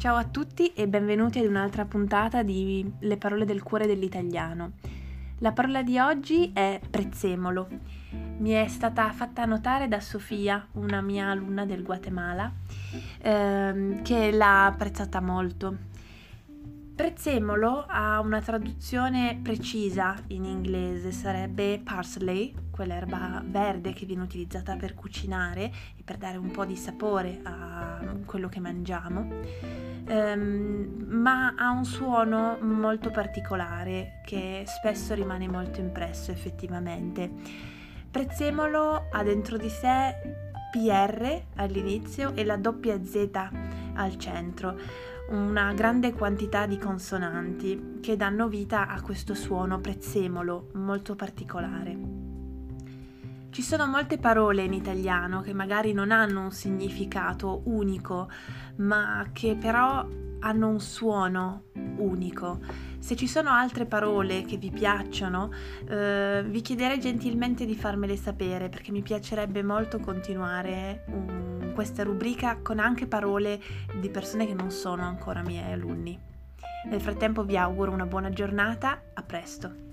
Ciao a tutti e benvenuti ad un'altra puntata di Le parole del cuore dell'italiano. La parola di oggi è prezzemolo. Mi è stata fatta notare da Sofia, una mia alunna del Guatemala, ehm, che l'ha apprezzata molto. Prezzemolo ha una traduzione precisa in inglese, sarebbe parsley, quell'erba verde che viene utilizzata per cucinare e per dare un po' di sapore a quello che mangiamo, um, ma ha un suono molto particolare che spesso rimane molto impresso effettivamente. Prezzemolo ha dentro di sé PR all'inizio e la doppia Z al centro, una grande quantità di consonanti che danno vita a questo suono prezzemolo molto particolare. Ci sono molte parole in italiano che magari non hanno un significato unico, ma che però hanno un suono unico. Se ci sono altre parole che vi piacciono, eh, vi chiederei gentilmente di farmele sapere perché mi piacerebbe molto continuare um, questa rubrica con anche parole di persone che non sono ancora miei alunni. Nel frattempo vi auguro una buona giornata, a presto!